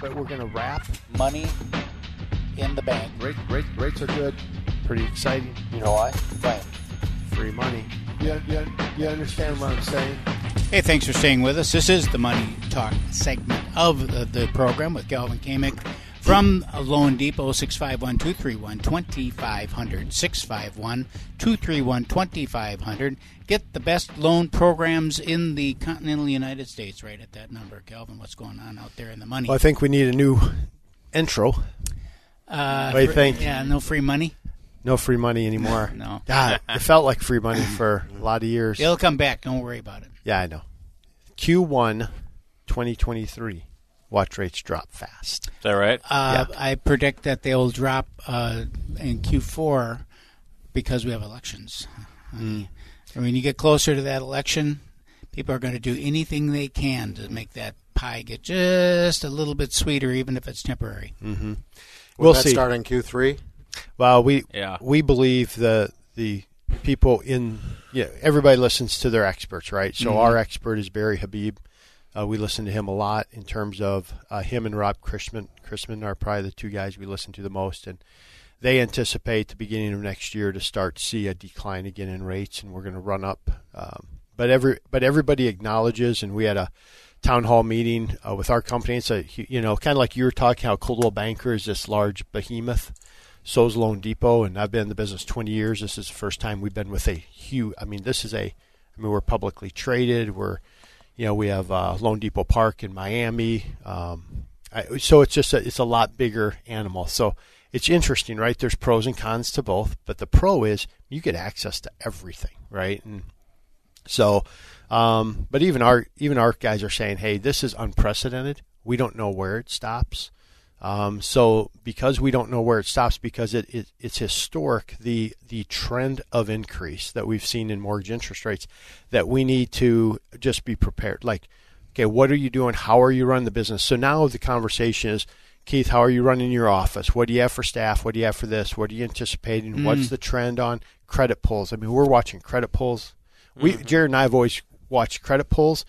But we're going to wrap money in the bank. Rate, rate, rates are good. Pretty exciting. You know why? Why? Free money. You, you, you understand what I'm saying? Hey, thanks for staying with us. This is the Money Talk segment of the, the program with Calvin Kamick from Loan Depot, 651 231 2500. 651 231 2500. Get the best loan programs in the continental United States right at that number. Calvin, what's going on out there in the money? Well, I think we need a new intro. Uh, what do you think? Yeah, no free money. No free money anymore. No. God, it felt like free money for a lot of years. It'll come back. Don't worry about it. Yeah, I know. Q1 2023. Watch rates drop fast. Is that right? Uh, I predict that they will drop uh, in Q4 because we have elections. I mean, when you get closer to that election, people are going to do anything they can to make that pie get just a little bit sweeter, even if it's temporary. Mm-hmm. Will We'll that see. start in Q3? Well, we Yeah. we believe the the people in yeah everybody listens to their experts, right? So our expert is Barry Habib. Uh, we listen to him a lot in terms of uh, him and Rob Chrisman. Chrisman are probably the two guys we listen to the most, and they anticipate the beginning of next year to start see a decline again in rates, and we're going to run up. Um, but every but everybody acknowledges, and we had a town hall meeting uh, with our company. It's a you know kind of like you were talking how Coldwell Banker is this large behemoth. So's Loan Depot, and I've been in the business 20 years. This is the first time we've been with a huge. I mean, this is a. I mean, we're publicly traded. We're, you know, we have uh, Loan Depot Park in Miami. Um, I, so it's just a, it's a lot bigger animal. So it's interesting, right? There's pros and cons to both, but the pro is you get access to everything, right? And so, um, but even our even our guys are saying, hey, this is unprecedented. We don't know where it stops. Um, so because we don't know where it stops, because it, it it's historic, the the trend of increase that we've seen in mortgage interest rates, that we need to just be prepared. Like, okay, what are you doing? How are you running the business? So now the conversation is, Keith, how are you running your office? What do you have for staff? What do you have for this? What are you anticipating? What's the trend on credit pulls? I mean, we're watching credit pulls. We Jared and I have always watched credit pulls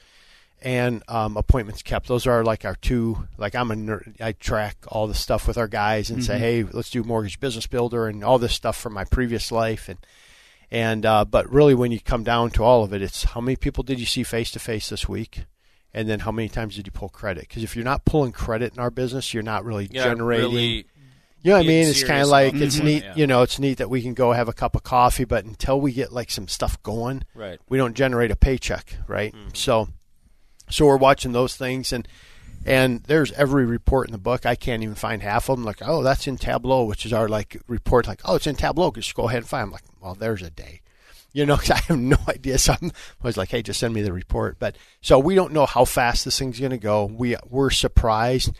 and um, appointments kept. Those are like our two. Like I'm a nerd. I track all the stuff with our guys and say, hey, let's do mortgage business builder and all this stuff from my previous life. And and uh, but really, when you come down to all of it, it's how many people did you see face to face this week, and then how many times did you pull credit? Because if you're not pulling credit in our business, you're not really Yeah, generating. really You know what I mean? It's kind of like about it's it. neat. Yeah. You know, it's neat that we can go have a cup of coffee, but until we get like some stuff going, Right. we don't generate a paycheck, right? Mm-hmm. So, so we're watching those things, and and there's every report in the book. I can't even find half of them. Like, oh, that's in Tableau, which is our like report. Like, oh, it's in Tableau. Just go ahead and find. I'm like, well, there's a day. You know, 'cause I have no idea. So I'm, I was like, hey, just send me the report. But so we don't know how fast this thing's going to go. We we're surprised.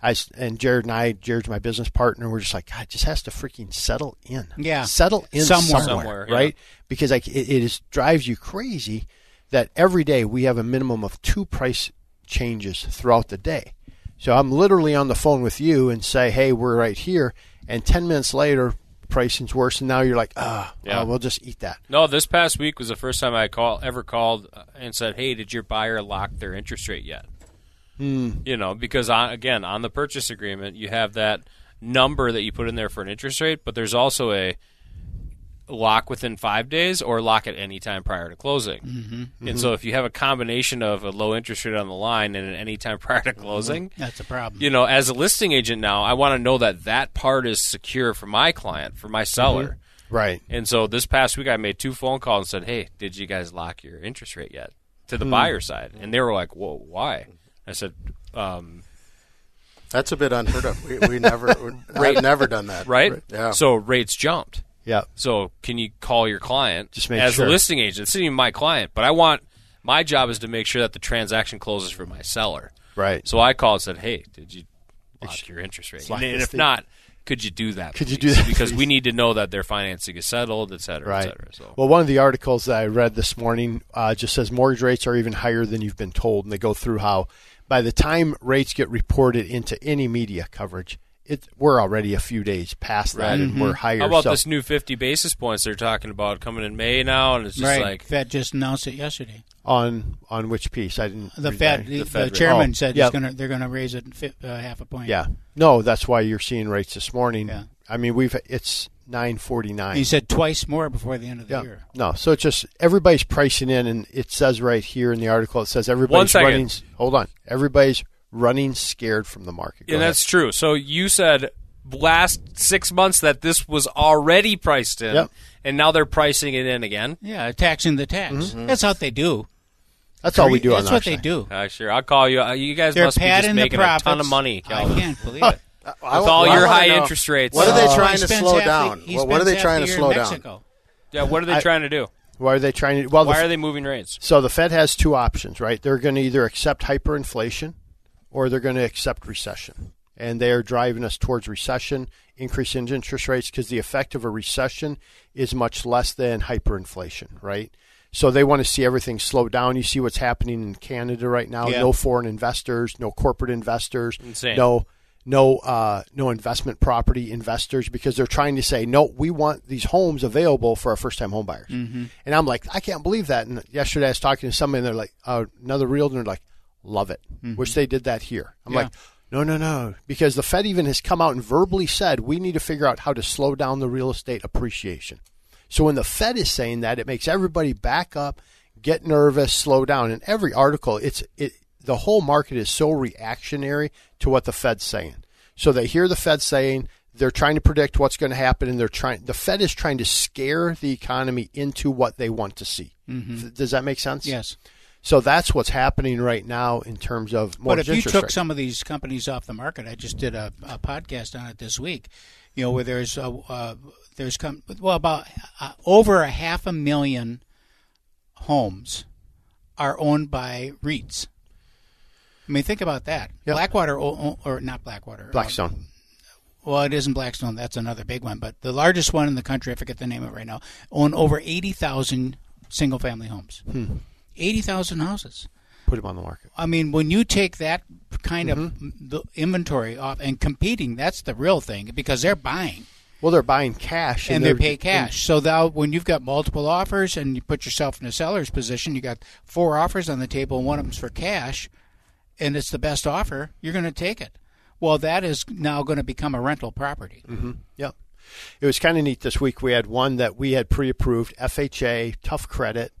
I and Jared and I, Jared's my business partner. We're just like, God, it just has to freaking settle in. Yeah. settle in Somewhere. somewhere, Somewhere, yeah. right? Because like it, it is drives you crazy that every day we have a minimum of two price changes throughout the day. So I'm literally on the phone with you and say, hey, we're right here, and ten minutes later, pricing's worse, and now you're like, ah, Yeah. oh, we'll just eat that. No, this past week was the first time I call ever called and said, "Hey, did your buyer lock their interest rate yet?" Hmm. You know, because on, again, on the purchase agreement, you have that number that you put in there for an interest rate, but there's also a lock within five days or lock at any time prior to closing. Mm-hmm. And so, if you have a combination of a low interest rate on the line and an any time prior to closing, That's a problem. you know, as a listing agent now, I want to know that that part is secure for my client, for my seller. Right. And so this past week, I made two phone calls and said, "Hey, did you guys lock your interest rate yet?" To the buyer side, and they were like, "Whoa, why?" I said, um, That's a bit unheard of. We, we never, I've never done that. "Right? Yeah. So rates jumped. Yeah. So can you call your client Just make as sure. the listing agent? It's not even my client, but I want my job is to make sure that the transaction closes for my seller. Right. So I called and said, "Hey, did you lock your interest rate? lock And, if thing. not, could you do that? Could you do that, Because please? we need to know that their financing is settled, et cetera, right. et cetera. So. Well, one of the articles that I read this morning uh, just says mortgage rates are even higher than you've been told, and they go through how by the time rates get reported into any media coverage, it we're already a few days past that, and we're higher. How about so, this new 50 basis points they're talking about coming in May now? And it's just right. like, Fed just announced it yesterday. on on which piece? I didn't. The Fed, that. the, Fed rate. chairman Oh, said yeah. he's gonna, they're going to raise it fi- uh, half a point. Yeah, no, that's why you're seeing rates this morning. Yeah. I mean, we've it's nine forty nine. He said twice more before the end of the Yeah. year. No, so it's just everybody's pricing in, and it says right here in the article, it says everybody's second. running. Hold on, everybody's running scared from the market. Go and ahead. that's true. So you said last six months that this was already priced in, Yep. and now they're pricing it in again. Yeah, taxing the tax. Mm-hmm. That's what they do. that's all we do. That's on what our they side. do. Uh, sure, I'll call you. Uh, You guys They're must be just padding the making a profits. ton of money, I can't believe it. I, With all I your wanna high know, interest rates. What are they trying he to slow half the- down? What, what are they trying the to slow down? Yeah, what are they I- trying to do? Why are they trying to? Well, Why f- are they moving rates? So the Fed has two options, right? They're going to either accept hyperinflation or they're going to accept recession. And they are driving us towards recession, increase in interest rates, because the effect of a recession is much less than hyperinflation, right? So they want to see everything slow down. You see what's happening in Canada right now. Yeah. No foreign investors, no corporate investors, Insane. no no uh, no investment property investors because they're trying to say no we want these homes available for our first time homebuyers. Mm-hmm. and i'm like i can't believe that and yesterday i was talking to somebody and they're like uh, another realtor and they're like love it wish they did that here i'm Mm-hmm. Yeah. like no no no because the fed even has come out and verbally said we need to figure out how to slow down the real estate appreciation so when the fed is saying that it makes everybody back up get nervous slow down in every article it's it the whole market is so reactionary to what the Fed's saying. So they hear the Fed saying they're trying to predict what's going to happen, and they're trying. The Fed is trying to scare the economy into what they want to see. Th- Does that make sense? Mm-hmm. Yes. So that's what's happening right now in terms of But if you took rates. some of these companies off the market, I just did a, a podcast on it this week. You know, where there's a, uh, there's come well about uh, over a half a million homes are owned by REITs. I mean, think about that. Yep. Blackwater, o- or not Blackwater, uh, Blackstone. well, it isn't Blackstone. That's another big one. But the largest one in the country, I forget the name of it right now, own over 80,000 single family homes. 80,000 houses. Put them on the market. I mean, when you take that kind of mm-hmm. the inventory off and competing, that's the real thing because they're buying Well, they're buying cash and they they're- pay cash. So now, when you've got multiple offers and you put yourself in a seller's position, you got four offers on the table and one of them's for cash, and it's the best offer, you're going to take it. Well, that is now going to become a rental property. Mm-hmm. Yep. It was kind of neat this week. We had one that we had pre-approved, FHA, tough credit,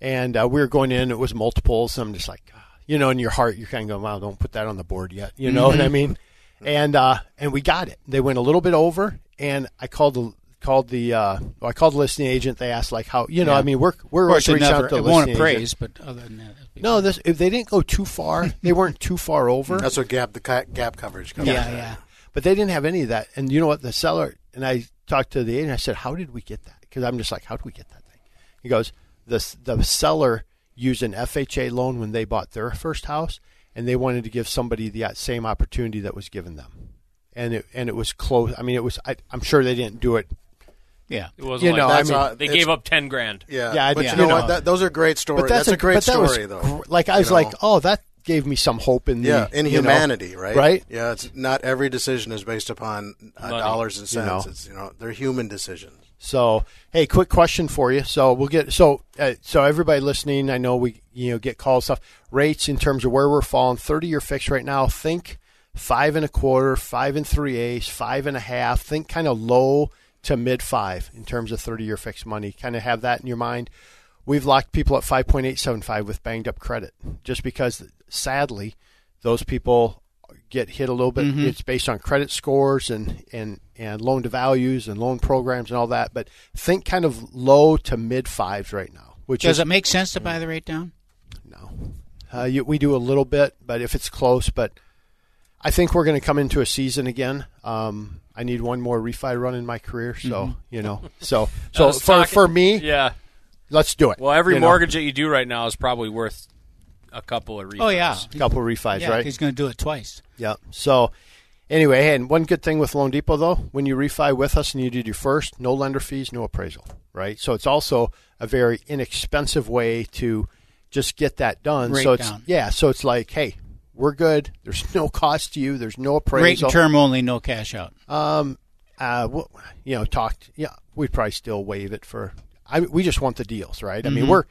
and uh, we were going in. It was multiples. I'm just like, ah, you know, in your heart, you're kind of going, "Wow, don't put that on the board yet." You know what I mean? And uh, and we got it. They went a little bit over, and I called the called the uh, well, I called the listing agent. They asked like how you know. Yeah. I mean, we're we're Of course, it, reaching out to it the listing appraise, agent. but other than that, No, this if they didn't go too far, they weren't too far over. That's what gap the gap coverage comes. yeah, from. yeah. But they didn't have any of that. And you know what? The seller and I talked to the agent. I said, "How did we get that?" Because I'm just like, "How did we get that thing?" He goes, "the The seller used an FHA loan when they bought their first house, and they wanted to give somebody the same opportunity that was given them, and it and it was close. I mean, it was. I, I'm sure they didn't do it. Yeah. It wasn't You like know, I mean, all- they gave up ten grand. Yeah, Yeah, I- but yeah. you know you what? know. That, those are great stories. But that's, a, great story, was, though. Like I was You like, oh, that gave me some hope in the Yeah, in you know, humanity, right? Right. Yeah, it's not every decision is based upon uh, dollars and You cents. know. It's you know they're human decisions. So, hey, quick question for you. So we'll get so uh, so everybody listening. I know we you know get calls stuff rates in terms of where we're falling. Thirty year fix right now. Think five and a quarter, five and three eighths, five and a half. Think kind of low to mid five in terms of thirty year fixed money. Kind of have that in your mind. We've locked people at five point eight seven five with banged up credit, just because sadly those people get hit a little bit. It's based on credit scores and, and, and loan to values and loan programs and all that. But think kind of low to mid fives right now, which Does is it make sense to buy the rate down? no. Uh, you, we do a little bit, but if it's close, but I think we're going to come into a season again. Um, I need one more refi run in my career, so you know, so so for talking- for me, yeah. let's do it. Well, every You know, mortgage that you do right now is probably worth a couple of refis. Oh yeah, a couple of refis, yeah. right? He's going to do it twice. Yeah. So, Anyway, and one good thing with Loan Depot though, when you refi with us and you did your first, no lender fees, no appraisal, right? So it's also a very inexpensive way to just get that done. Rate so it's down. yeah, so it's like, hey, we're good. There's no cost to you. There's no Rate appraisal. and term only, no cash out. Um, uh, wh- you know, talked. Yeah, we'd probably still waive it for. I we just want the deals, right? I mean, Mm-hmm. we're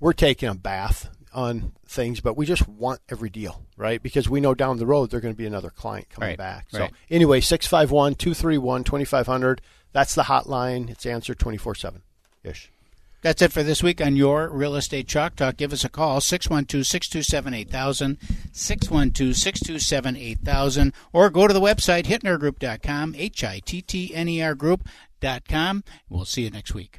we're taking a bath on things, but we just want every deal, right? Because we know down the road there's going to be another client coming Right, back. right. So anyway, 651-231-2500. That's the hotline. It's answered twenty four seven ish. That's it for this week on your Real Estate Chalk Talk. Give us a call, 612 627 8000, 612 627 8000, or go to the website, hittnergroup.com, H I T T N E R group.com. We'll see you next week.